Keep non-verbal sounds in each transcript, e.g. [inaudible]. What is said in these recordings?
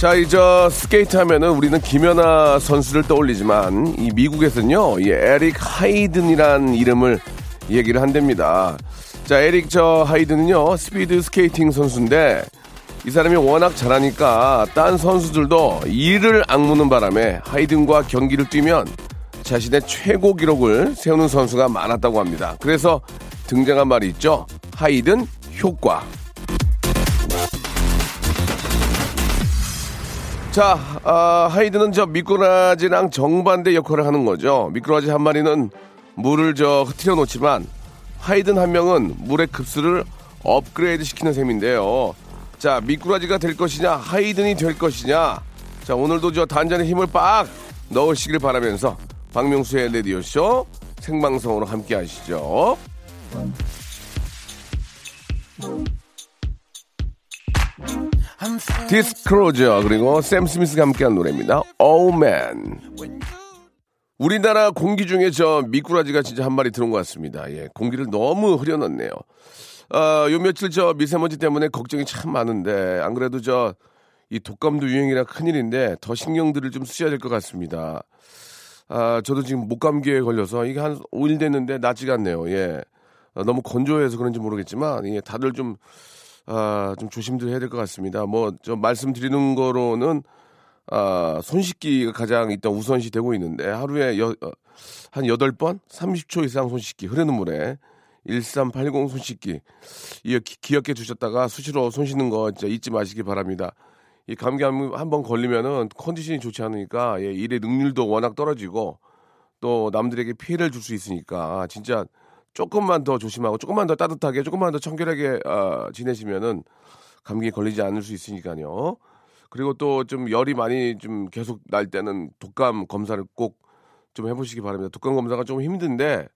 자, 이제 스케이트 하면은 우리는 김연아 선수를 떠올리지만 이 미국에서는요, 이 에릭 하이든이란 이름을 얘기를 한답니다. 자, 에릭 저 하이든은요, 스피드 스케이팅 선수인데 이 사람이 워낙 잘하니까 딴 선수들도 이를 악무는 바람에 하이든과 경기를 뛰면 자신의 최고 기록을 세우는 선수가 많았다고 합니다. 그래서 등장한 말이 있죠. 하이든 효과. 자, 아, 하이든은 저 미꾸라지랑 정반대 역할을 하는 거죠. 미꾸라지 한 마리는 물을 저 흐트려 놓지만 하이든 한 명은 물의 급수를 업그레이드 시키는 셈인데요. 자, 미꾸라지가 될 것이냐, 하이든이 될 것이냐. 자, 오늘도 저 단전에 힘을 빡 넣으시길 바라면서 박명수의 라디오쇼 생방송으로 함께 하시죠. 디스크로저 그리고 샘 스미스가 함께한 노래입니다. Oh Man. 우리나라 공기 중에 저 미꾸라지가 진짜 한 마리 들어온 것 같습니다. 예, 공기를 너무 흐려놨네요. 아, 요 며칠 저 미세먼지 때문에 걱정이 참 많은데 안 그래도 저 이 독감도 유행이라 큰일인데 더 신경들을 좀 쓰셔야 될 것 같습니다. 아, 저도 지금 목감기에 걸려서 이게 한 5일 됐는데 낫지가 않네요. 예. 아, 너무 건조해서 그런지 모르겠지만, 예, 다들 좀, 아, 좀 조심들 해야 될 것 같습니다. 뭐, 저 말씀드리는 거로는, 아, 손 씻기가 가장 일단 우선시 되고 있는데, 하루에 여, 어, 한 8번? 30초 이상 손 씻기, 흐르는 물에. 1380 손 씻기. 이 기억해 주셨다가 수시로 손 씻는 거 진짜 잊지 마시기 바랍니다. 이 감기 한 번 걸리면은 컨디션이 좋지 않으니까 예, 일의 능률도 워낙 떨어지고 또 남들에게 피해를 줄 수 있으니까 진짜 조금만 더 조심하고 조금만 더 따뜻하게 조금만 더 청결하게 어, 지내시면은 감기에 걸리지 않을 수 있으니까요. 그리고 또 좀 열이 많이 좀 계속 날 때는 독감 검사를 꼭 좀 해보시기 바랍니다. 독감 검사가 좀 힘든데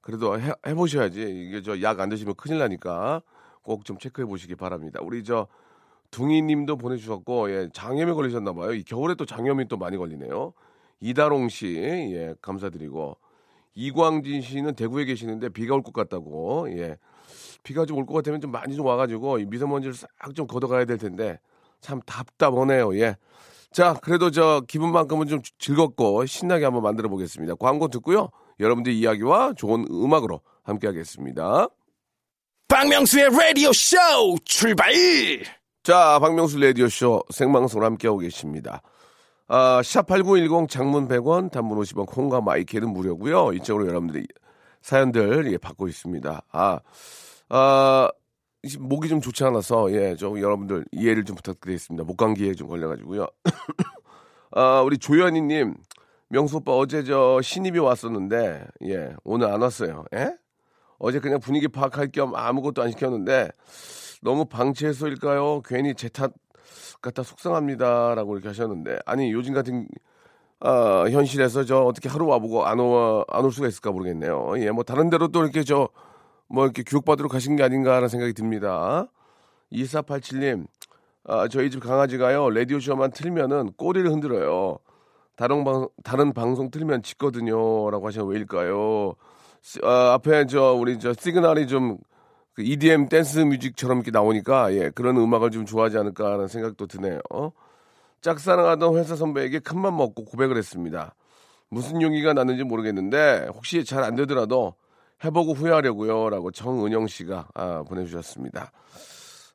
그래도 해, 해보셔야지 이게 저 약 안 드시면 큰일 나니까 꼭 좀 체크해 보시기 바랍니다. 우리 저 둥이님도 보내주셨고 예, 장염에 걸리셨나 봐요. 이 겨울에 또 장염이 또 많이 걸리네요. 이다롱 씨, 예, 감사드리고 이광진 씨는 대구에 계시는데 비가 올 것 같다고. 예, 비가 좀 올 것 같으면 좀 많이 좀 와가지고 이 미세먼지를 싹 좀 걷어가야 될 텐데 참 답답하네요. 예. 자, 그래도 저 기분만큼은 좀 즐겁고 신나게 한번 만들어 보겠습니다. 광고 듣고요. 여러분들 이야기와 좋은 음악으로 함께 하겠습니다. 박명수의 Radio Show 출발. 자, 박명수 라디오 쇼 생방송으로 함께하고 계십니다. 아, 샵8910 장문 100원, 단문 50원, 콩과 마이크는 무료고요 이쪽으로 여러분들이 사연들 예, 받고 있습니다. 아, 아, 이 목이 좀 좋지 않아서 예, 좀 여러분들 이해를 좀 부탁드리겠습니다. 목감기에 좀 걸려가지고요. [coughs] 아, 우리 조현이님, 명수 오빠 어제 저 신입이 왔었는데 예, 오늘 안 왔어요. 예? 어제 그냥 분위기 파악할 겸 아무것도 안 시켰는데 너무 방치해서일까요? 괜히 제 탓 같아 속상합니다라고 이렇게 하셨는데 아니 요즘 같은 아, 현실에서 저 어떻게 하루 와보고 안오안 올 수가 있을까 모르겠네요. 예, 뭐 다른 데로 또 이렇게 저 뭐 이렇게 교육받으러 가신 게 아닌가라는 생각이 듭니다. 2487님, 아, 저희 집 강아지가요 라디오 쇼만 틀면은 꼬리를 흔들어요. 다른 방 다른 방송 틀면 짖거든요 라고 하시면 왜일까요? 아, 앞에 저 우리 저 시그널이 좀 그 EDM 댄스 뮤직처럼 이렇게 나오니까 예 그런 음악을 좀 좋아하지 않을까라는 생각도 드네요. 짝사랑하던 회사 선배에게 큰맘 먹고 고백을 했습니다. 무슨 용기가 났는지 모르겠는데 혹시 잘 안 되더라도 해보고 후회하려고요라고 정은영 씨가 아, 보내주셨습니다.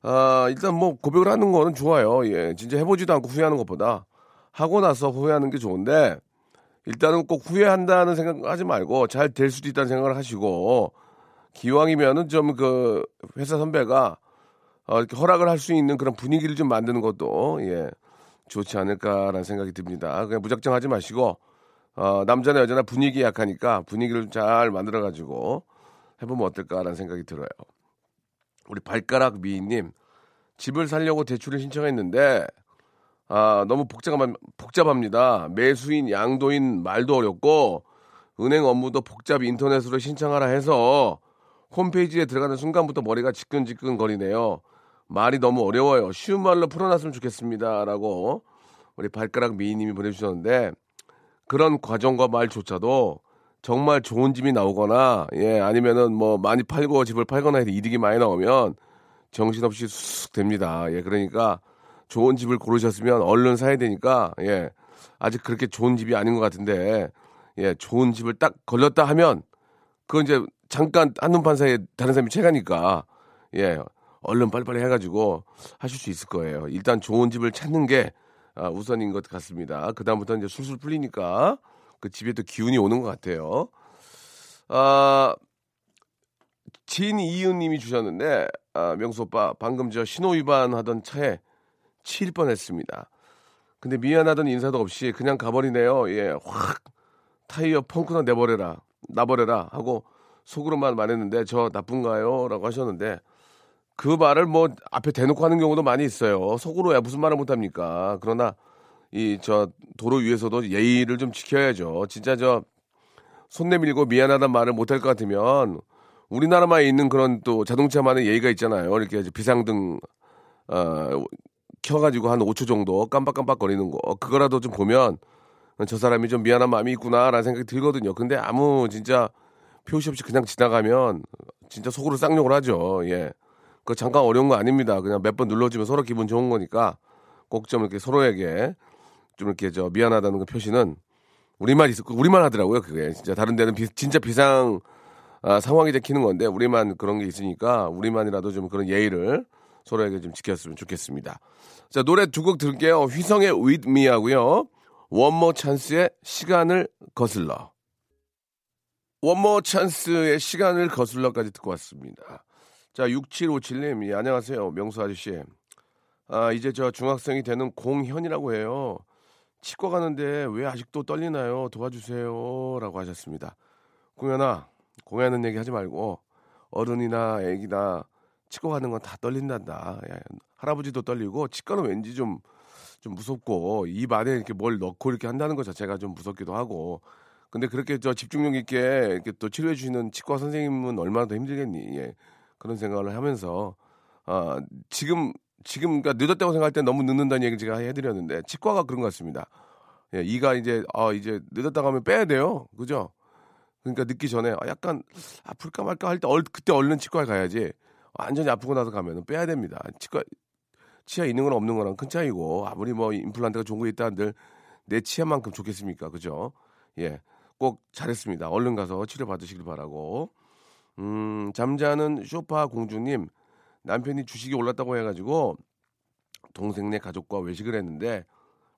아 일단 뭐 고백을 하는 거는 좋아요. 예 진짜 해보지도 않고 후회하는 것보다 하고 나서 후회하는 게 좋은데 일단은 꼭 후회한다는 생각하지 말고 잘 될 수도 있다는 생각을 하시고 기왕이면은 좀 그 회사 선배가 어, 이렇게 허락을 할 수 있는 그런 분위기를 좀 만드는 것도 예 좋지 않을까라는 생각이 듭니다. 그냥 무작정 하지 마시고 어, 남자나 여자나 분위기 약하니까 분위기를 잘 만들어 가지고 해보면 어떨까라는 생각이 들어요. 우리 발가락 미인님 집을 살려고 대출을 신청했는데 아, 너무 복잡, 복잡합니다. 매수인, 양도인 말도 어렵고, 은행 업무도 복잡 인터넷으로 신청하라 해서 홈페이지에 들어가는 순간부터 머리가 지끈지끈 거리네요. 말이 너무 어려워요. 쉬운 말로 풀어놨으면 좋겠습니다. 라고 우리 발가락 미인님이 보내주셨는데 그런 과정과 말조차도 정말 좋은 집이 나오거나 예 아니면은 뭐 많이 팔고 집을 팔거나 해서 이득이 많이 나오면 정신없이 쑥 됩니다. 예 그러니까 좋은 집을 고르셨으면 얼른 사야 되니까 예 아직 그렇게 좋은 집이 아닌 것 같은데 예 좋은 집을 딱 걸렸다 하면 그건 이제 잠깐 한눈판 사이에 다른 사람이 채가니까 예 얼른 빨리빨리 해가지고 하실 수 있을 거예요. 일단 좋은 집을 찾는 게 아, 우선인 것 같습니다. 그 다음부터 이제 술술 풀리니까 그 집에 또 기운이 오는 것 같아요. 아, 진이윤님이 주셨는데 아, 명수 오빠 방금 저 신호 위반하던 차에 치일 뻔했습니다. 근데 미안하던 인사도 없이 그냥 가버리네요. 예, 확 타이어 펑크나 내버려라, 나버려라 하고 속으로만 말했는데 저 나쁜가요?라고 하셨는데 그 말을 뭐 앞에 대놓고 하는 경우도 많이 있어요. 속으로야 무슨 말을 못합니까? 그러나 이 저 도로 위에서도 예의를 좀 지켜야죠. 진짜 저 손 내밀고 미안하다는 말을 못할 것 같으면 우리나라만 있는 그런 또 자동차만의 예의가 있잖아요. 이렇게 비상등 어, 켜가지고 한 5초 정도 깜빡깜빡 거리는 거 그거라도 좀 보면 저 사람이 좀 미안한 마음이 있구나라는 생각이 들거든요. 근데 아무 진짜 표시 없이 그냥 지나가면 진짜 속으로 쌍욕을 하죠. 예. 그 잠깐 어려운 거 아닙니다. 그냥 몇 번 눌러주면 서로 기분 좋은 거니까 꼭 좀 이렇게 서로에게 좀 이렇게 저 미안하다는 그 표시는 우리만 있을 우리만 하더라고요. 그게 진짜 다른 데는 비, 진짜 비상 아, 상황이 되키는 건데 우리만 그런 게 있으니까 우리만이라도 좀 그런 예의를 서로에게 좀 지켰으면 좋겠습니다. 자 노래 두 곡 들을게요. 휘성의 With Me 하고요. 원모 찬스의 시간을 거슬러. 원모 찬스의 시간을 거슬러까지 듣고 왔습니다. 자, 6757님, 예, 안녕하세요. 명수 아저씨. 아, 이제 저 중학생이 되는 공현이라고 해요. 치과 가는데 왜 아직도 떨리나요? 도와주세요. 라고 하셨습니다. 공현아, 공연하는 얘기 하지 말고 어른이나 애기나 치과 가는 건 다 떨린단다. 야, 할아버지도 떨리고 치과는 왠지 좀, 좀 무섭고 입 안에 이렇게 뭘 넣고 이렇게 한다는 것 자체가 좀 무섭기도 하고 근데 그렇게 저 집중력 있게 이렇게 또 치료해 주시는 치과 선생님은 얼마나 더 힘들겠니? 예. 그런 생각을 하면서 아 지금 지금 그러니까 늦었다고 생각할 때 너무 늦는다는 얘기를 제가 해드렸는데 치과가 그런 것 같습니다. 예, 이가 이제 아 이제 늦었다고 하면 빼야 돼요, 그죠? 그러니까 늦기 전에 아, 약간 아플까 말까 할 때 그때 얼른 치과에 가야지 완전히 아프고 나서 가면은 빼야 됩니다. 치과 치아 있는 건 없는 거랑 큰 차이고 아무리 뭐 임플란트가 좋은 거 있다 한들 내 치아만큼 좋겠습니까, 그죠? 예, 꼭 잘했습니다. 얼른 가서 치료 받으시길 바라고. 음, 잠자는 쇼파 공주님 남편이 주식이 올랐다고 해가지고 동생네 가족과 외식을 했는데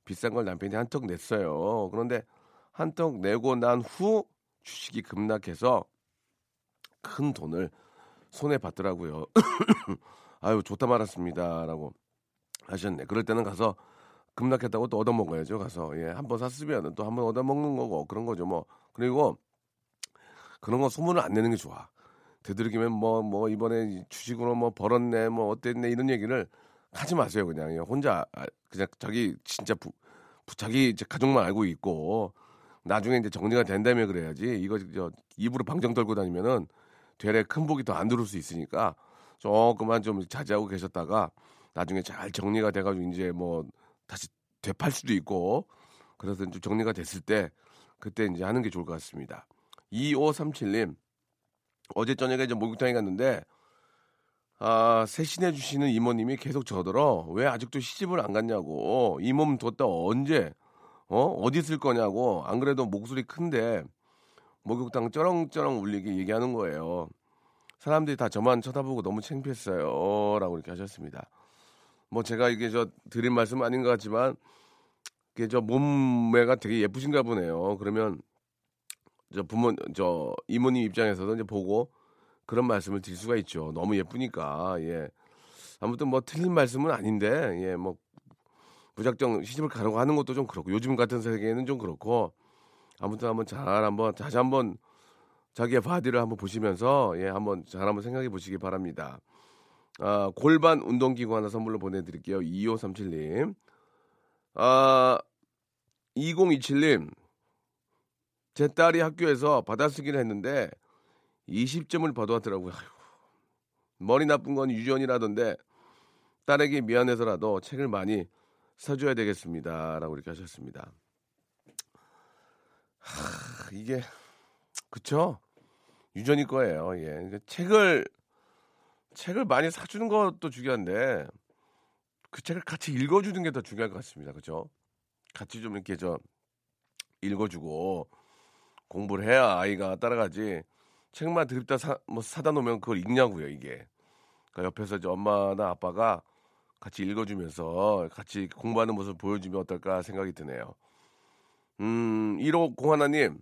비싼 걸 남편이 한턱 냈어요. 그런데 한턱 내고 난 후 주식이 급락해서 큰 돈을 손에 받더라고요. [coughs] 아유 좋다 말았습니다라고 하셨네. 그럴 때는 가서 급락했다고 또 얻어먹어야죠. 가서 예, 한 번 샀으면 또 한 번 얻어먹는 거고 그런 거죠. 뭐 그리고 그런 거 소문을 안 내는 게 좋아. 되도록이면 뭐, 뭐, 이번에 주식으로 뭐 벌었네, 뭐 어땠네, 이런 얘기를 하지 마세요, 그냥. 혼자, 아, 그냥 자기 진짜 부, 자기 가족만 알고 있고, 나중에 이제 정리가 된다면 그래야지, 이거 저 입으로 방정 떨고 다니면은 되레 큰 복이 더 안 들어올 수 있으니까 조금만 좀 자제하고 계셨다가 나중에 잘 정리가 돼가지고 이제 뭐 다시 되팔 수도 있고, 그래서 좀 정리가 됐을 때 그때 이제 하는 게 좋을 것 같습니다. 2537님, 어제 저녁에 이제 목욕탕에 갔는데 아, 세신해 주시는 이모님이 계속 저더러 왜 아직도 시집을 안 갔냐고 이 몸 뒀다 언제 어 어디 있을 거냐고 안 그래도 목소리 큰데 목욕탕 쩌렁쩌렁 울리게 얘기하는 거예요. 사람들이 다 저만 쳐다보고 너무 창피했어요라고 이렇게 하셨습니다. 뭐 제가 이게 저 드린 말씀 은 아닌 것 같지만 이게 저 몸매가 되게 예쁘신가 보네요. 그러면 저 부모 저 이모님 입장에서도 이제 보고 그런 말씀을 드릴 수가 있죠. 너무 예쁘니까 예. 아무튼 뭐 틀린 말씀은 아닌데 예 뭐 무작정 시집을 가려고 하는 것도 좀 그렇고 요즘 같은 세계에는 좀 그렇고 아무튼 한번 잘 한번 다시 한번 자기의 바디를 한번 보시면서 예 한번 잘 한번 생각해 보시기 바랍니다. 아, 골반 운동기구 하나 선물로 보내드릴게요. 2537님. 아, 2027님, 제 딸이 학교에서 받아쓰기를 했는데 20점을 받아왔더라고요. 머리 나쁜 건 유전이라던데 딸에게 미안해서라도 책을 많이 사줘야 되겠습니다. 라고 이렇게 하셨습니다. 하, 이게, 그쵸? 유전일 거예요. 예. 그러니까 책을, 책을 많이 사주는 것도 중요한데, 그 책을 같이 읽어주는 게 더 중요할 것 같습니다. 그죠? 같이 좀 이렇게 저, 읽어주고, 공부를 해야 아이가 따라가지, 책만 드립다 사, 뭐 사다 놓으면 그걸 읽냐고요, 이게. 그러니까 옆에서 이제 엄마나 아빠가 같이 읽어주면서 같이 공부하는 모습을 보여주면 어떨까 생각이 드네요. 음, 1호 공하나님.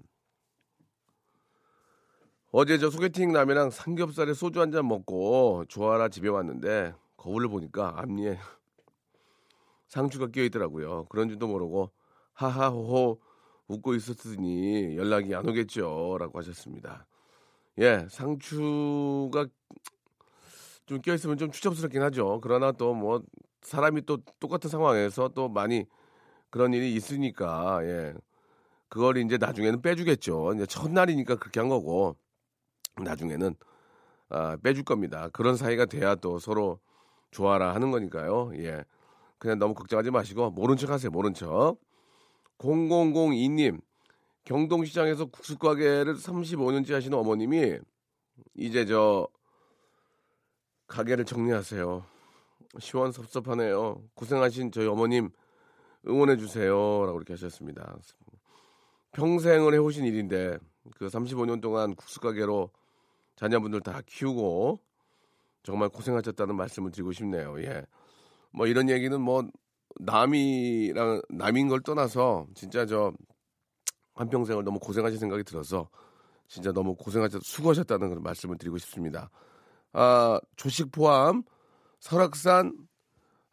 어제 저 소개팅 남이랑 삼겹살에 소주 한 잔 먹고 좋아라 집에 왔는데 거울을 보니까 앞니에 [laughs] 상추가 끼어 있더라고요. 그런 줄도 모르고 하하호호 웃고 있었으니 연락이 안 오겠죠. 라고 하셨습니다. 예, 상추가 좀 껴있으면 좀 추접스럽긴 하죠. 그러나 또 뭐 사람이 또 똑같은 상황에서 또 많이 그런 일이 있으니까 예. 그걸 이제 나중에는 빼주겠죠. 이제 첫날이니까 그렇게 한 거고 나중에는 아, 빼줄 겁니다. 그런 사이가 돼야 또 서로 좋아라 하는 거니까요. 예. 그냥 너무 걱정하지 마시고 모른 척 하세요. 모른 척. 0002님 경동시장에서 국수 가게를 35년째 하시는 어머님이 이제 저 가게를 정리하세요. 시원섭섭하네요. 고생하신 저희 어머님 응원해 주세요라고 이렇게 하셨습니다. 평생을 해오신 일인데 그 35년 동안 국수 가게로 자녀분들 다 키우고 정말 고생하셨다는 말씀을 드리고 싶네요. 예. 뭐 이런 얘기는 뭐 남이랑 남인 걸 떠나서 진짜 저 한평생을 너무 고생하신 생각이 들어서 진짜 너무 고생하셨 수고하셨다는 그런 말씀을 드리고 싶습니다. 아, 조식 포함 설악산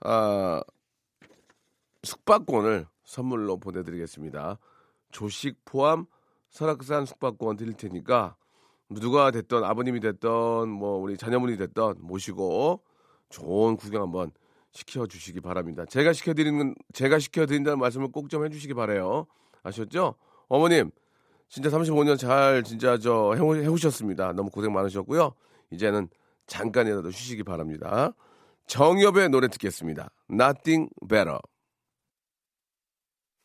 아, 숙박권을 선물로 보내드리겠습니다. 조식 포함 설악산 숙박권 드릴 테니까 누가 됐던 아버님이 됐던 뭐 우리 자녀분이 됐던 모시고 좋은 구경 한번 시켜 주시기 바랍니다. 제가 시켜 드리는 제가 시켜 드린다는 말씀을 꼭 좀 해주시기 바래요. 아셨죠? 어머님 진짜 35년 잘 진짜 저 해오, 해오셨습니다. 너무 고생 많으셨고요. 이제는 잠깐이라도 쉬시기 바랍니다. 정엽의 노래 듣겠습니다. Nothing Better.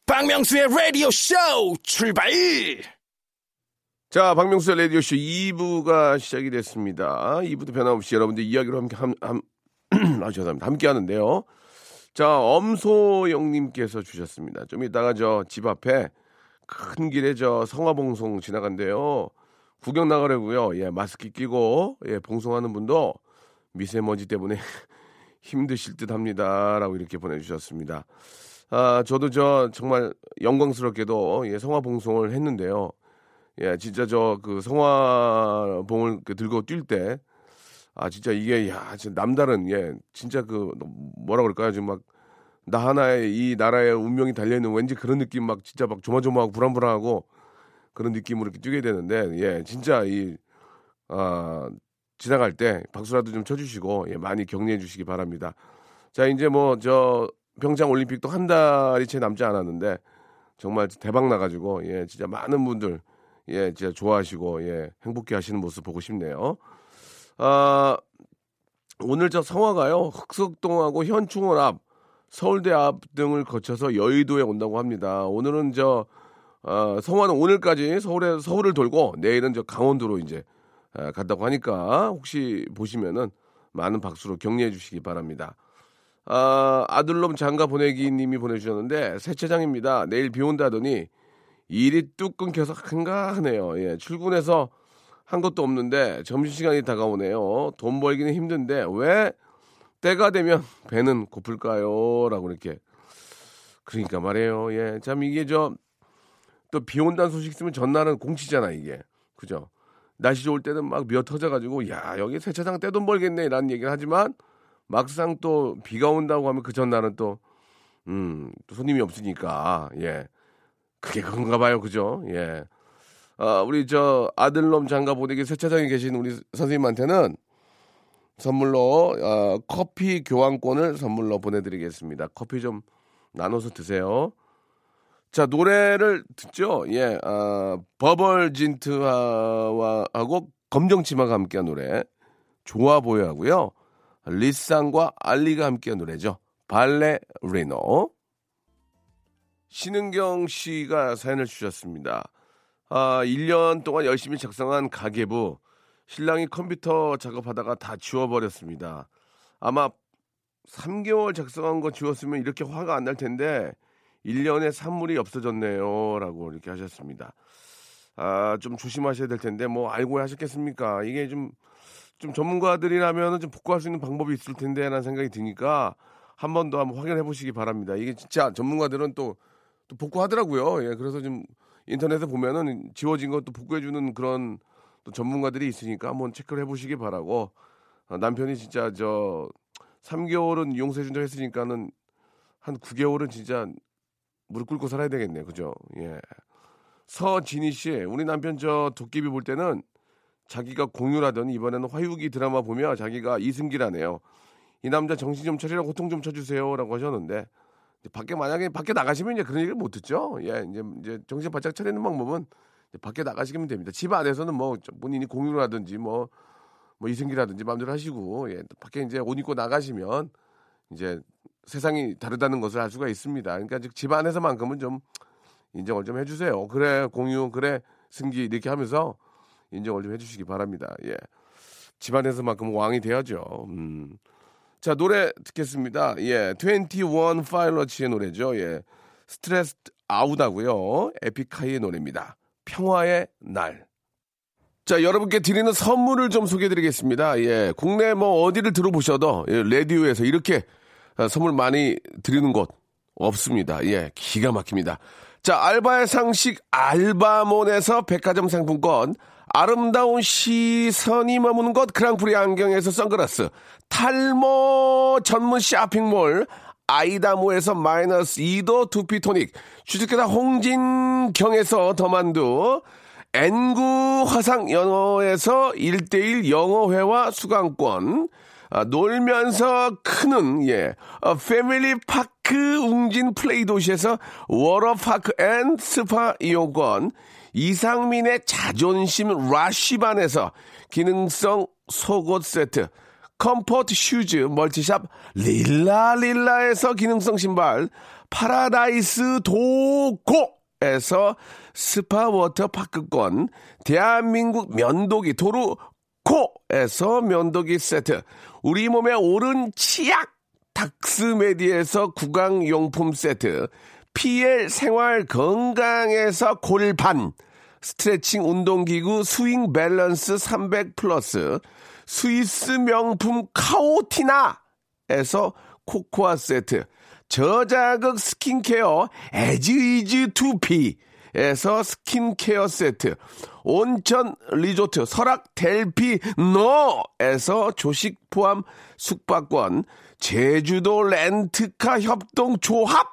박명수의 라디오 쇼 출발! 자, 박명수의 라디오쇼 2부가 시작이 됐습니다. 2부도 변함없이 여러분들 이야기로 함께, 함, 함, [clears throat] 아, 죄송합니다. 함께 하는데요. 자, 엄소영님께서 주셨습니다. 좀 이따가 저 집 앞에 큰 길에 저 성화봉송 지나간대요. 구경 나가려고요. 예, 마스크 끼고 예, 봉송하는 분도 미세먼지 때문에 [laughs] 힘드실 듯 합니다 라고 이렇게 보내 주셨습니다. 아, 저도 저 정말 영광스럽게도 예, 성화봉송을 했는데요. 예, 진짜 저 그 성화봉을 그 들고 뛸 때 아, 진짜 이게 야, 진짜 남다른 예, 진짜 그 뭐라 그럴까요? 지금 막 나 하나의 이 나라의 운명이 달려 있는 왠지 그런 느낌 막 진짜 막 조마조마하고 불안불안하고 그런 느낌으로 이렇게 뛰게 되는데 예 진짜 이 아, 지나갈 때 박수라도 좀 쳐주시고 예, 많이 격려해 주시기 바랍니다. 자 이제 뭐 저 평창 올림픽도 한 달이 채 남지 않았는데 정말 대박 나가지고 예 진짜 많은 분들 예 진짜 좋아하시고 예 행복해 하시는 모습 보고 싶네요. 아 오늘 저 성화가요 흑석동하고 현충원 앞 서울대 앞 등을 거쳐서 여의도에 온다고 합니다. 오늘은 저 어, 성화는 오늘까지 서울에 서울을 돌고 내일은 저 강원도로 이제 어, 간다고 하니까 혹시 보시면은 많은 박수로 격려해 주시기 바랍니다. 아, 아들놈 장가 보내기 님이 보내주셨는데 세차장입니다. 내일 비 온다더니 일이 뚝 끊겨서 한가하네요. 예, 출근해서 한 것도 없는데 점심시간이 다가오네요. 돈 벌기는 힘든데 왜 때가 되면 배는 고플까요? 라고 이렇게. 그러니까 말이에요. 예. 참 이게 저 또 비 온다는 소식 있으면 전날은 공치잖아, 이게. 그죠? 날씨 좋을 때는 막 미어 터져가지고, 야, 여기 세차장 떼돈 벌겠네. 라는 얘기를 하지만 막상 또 비가 온다고 하면 그 전날은 또, 음, 또 손님이 없으니까, 예. 그게 그런가 봐요. 그죠? 예. 아, 우리 저 아들놈 장가 보내기 세차장에 계신 우리 선생님한테는 선물로 어, 커피 교환권을 선물로 보내드리겠습니다. 커피 좀 나눠서 드세요. 자, 노래를 듣죠? 예, 아, 버벌진트와, 하고 검정치마가 함께한 노래. 좋아 보여 하고요. 리쌍과 알리가 함께한 노래죠. 발레 리노. 신은경 씨가 사연을 주셨습니다. 아, 1년 동안 열심히 작성한 가계부. 신랑이 컴퓨터 작업하다가 다 지워버렸습니다. 아마 3개월 작성한 거 지웠으면 이렇게 화가 안 날 텐데 1년에 산물이 없어졌네요. 라고 이렇게 하셨습니다. 아, 좀 조심하셔야 될 텐데 뭐 알고 하셨겠습니까? 이게 좀, 좀 전문가들이라면 좀 복구할 수 있는 방법이 있을 텐데 라는 생각이 드니까 한 번 더 한번 확인해 보시기 바랍니다. 이게 진짜 전문가들은 또, 또 복구하더라고요. 예, 그래서 좀 인터넷에 보면은 지워진 것도 복구해주는 그런 또 전문가들이 있으니까 한번 체크를 해보시기 바라고 어, 남편이 진짜 저 3개월은 이용세준다 했으니까는 한 9개월은 진짜 무릎 꿇고 살아야 되겠네요. 그죠? 예. 서진희 씨, 우리 남편 저 도깨비 볼 때는 자기가 공유라던 이번에는 화유기 드라마 보며 자기가 이승기라네요. 이 남자 정신 좀 차리라고 호통 좀 쳐주세요라고 하셨는데 밖에 만약에 밖에 나가시면 이제 그런 얘기를 못 듣죠. 예, 이제 이제 정신 바짝 차리는 방법은 밖에 나가시면 됩니다. 집 안에서는 뭐 본인이 공유라든지 뭐, 뭐 이승기라든지 마음대로 하시고, 예, 밖에 이제 옷 입고 나가시면 이제 세상이 다르다는 것을 알 수가 있습니다. 그러니까 집 안에서만큼은 좀 인정을 좀 해주세요. 그래, 공유, 그래, 승기 이렇게 하면서 인정을 좀 해주시기 바랍니다. 예. 집 안에서만큼 왕이 돼야죠. 음. 자, 노래 듣겠습니다. 예. 21 파일러치의 노래죠. 예. 스트레스 아웃하고요. 에픽하이의 노래입니다. 평화의 날. 자, 여러분께 드리는 선물을 좀 소개해 드리겠습니다. 예. 국내 뭐 어디를 들어보셔도 예, 라디오에서 이렇게 아, 선물 많이 드리는 곳 없습니다. 예. 기가 막힙니다. 자, 알바의 상식 알바몬에서 백화점 상품권, 아름다운 시선이 머무는 곳 그랑프리 안경에서 선글라스, 탈모 전문 쇼핑몰 아이다모에서 마이너스 2도 두피토닉, 주식회사 홍진경에서 더만두, N구 화상 영어에서 1대1 영어회화 수강권, 아, 놀면서 크는, 예, 어, family park 웅진 플레이 도시에서 워터파크 and 스파 이용권, 이상민의 자존심 라쉬반에서 기능성 속옷 세트, comfort shoes multi shop 릴라릴라에서 기능성 신발 파라다이스 도고에서 스파 워터파크권 대한민국 면도기 도루코에서 면도기 세트 우리 몸의 오른 치약 닥스메디에서 구강용품 세트 PL 생활 건강에서 골반 스트레칭 운동기구 스윙 밸런스 300 플러스 스위스 명품 카오티나에서 코코아 세트, 저자극 스킨케어 에즈이즈 투피에서 스킨케어 세트, 온천 리조트 설악 델피노에서 조식 포함 숙박권, 제주도 렌트카 협동 조합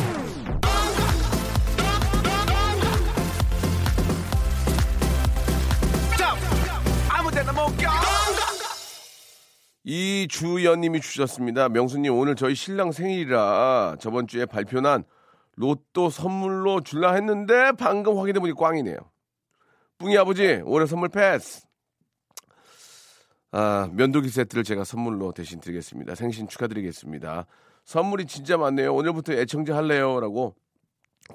이주연님이 주셨습니다. 명수님 오늘 저희 신랑 생일이라 저번 주에 발표난 로또 선물로 줄라 했는데 방금 확인해보니 꽝이네요. 뿡이 아버지 올해 선물 패스. 아 면도기 세트를 제가 선물로 대신 드리겠습니다. 생신 축하드리겠습니다. 선물이 진짜 많네요. 오늘부터 애청자 할래요라고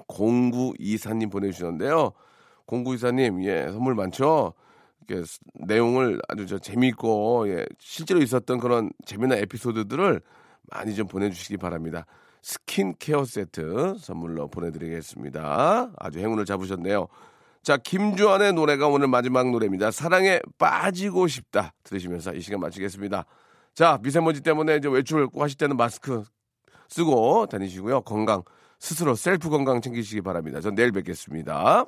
0924님 보내주셨는데요. 0924님 예 선물 많죠. 내용을 아주 저 재미있고 예, 실제로 있었던 그런 재미난 에피소드들을 많이 좀 보내주시기 바랍니다. 스킨케어 세트 선물로 보내드리겠습니다. 아주 행운을 잡으셨네요. 자, 김주환의 노래가 오늘 마지막 노래입니다. 사랑에 빠지고 싶다. 들으시면서 이 시간 마치겠습니다. 자, 미세먼지 때문에 이제 외출 꼭 하실 때는 마스크 쓰고 다니시고요. 건강, 스스로 셀프 건강 챙기시기 바랍니다. 전 내일 뵙겠습니다.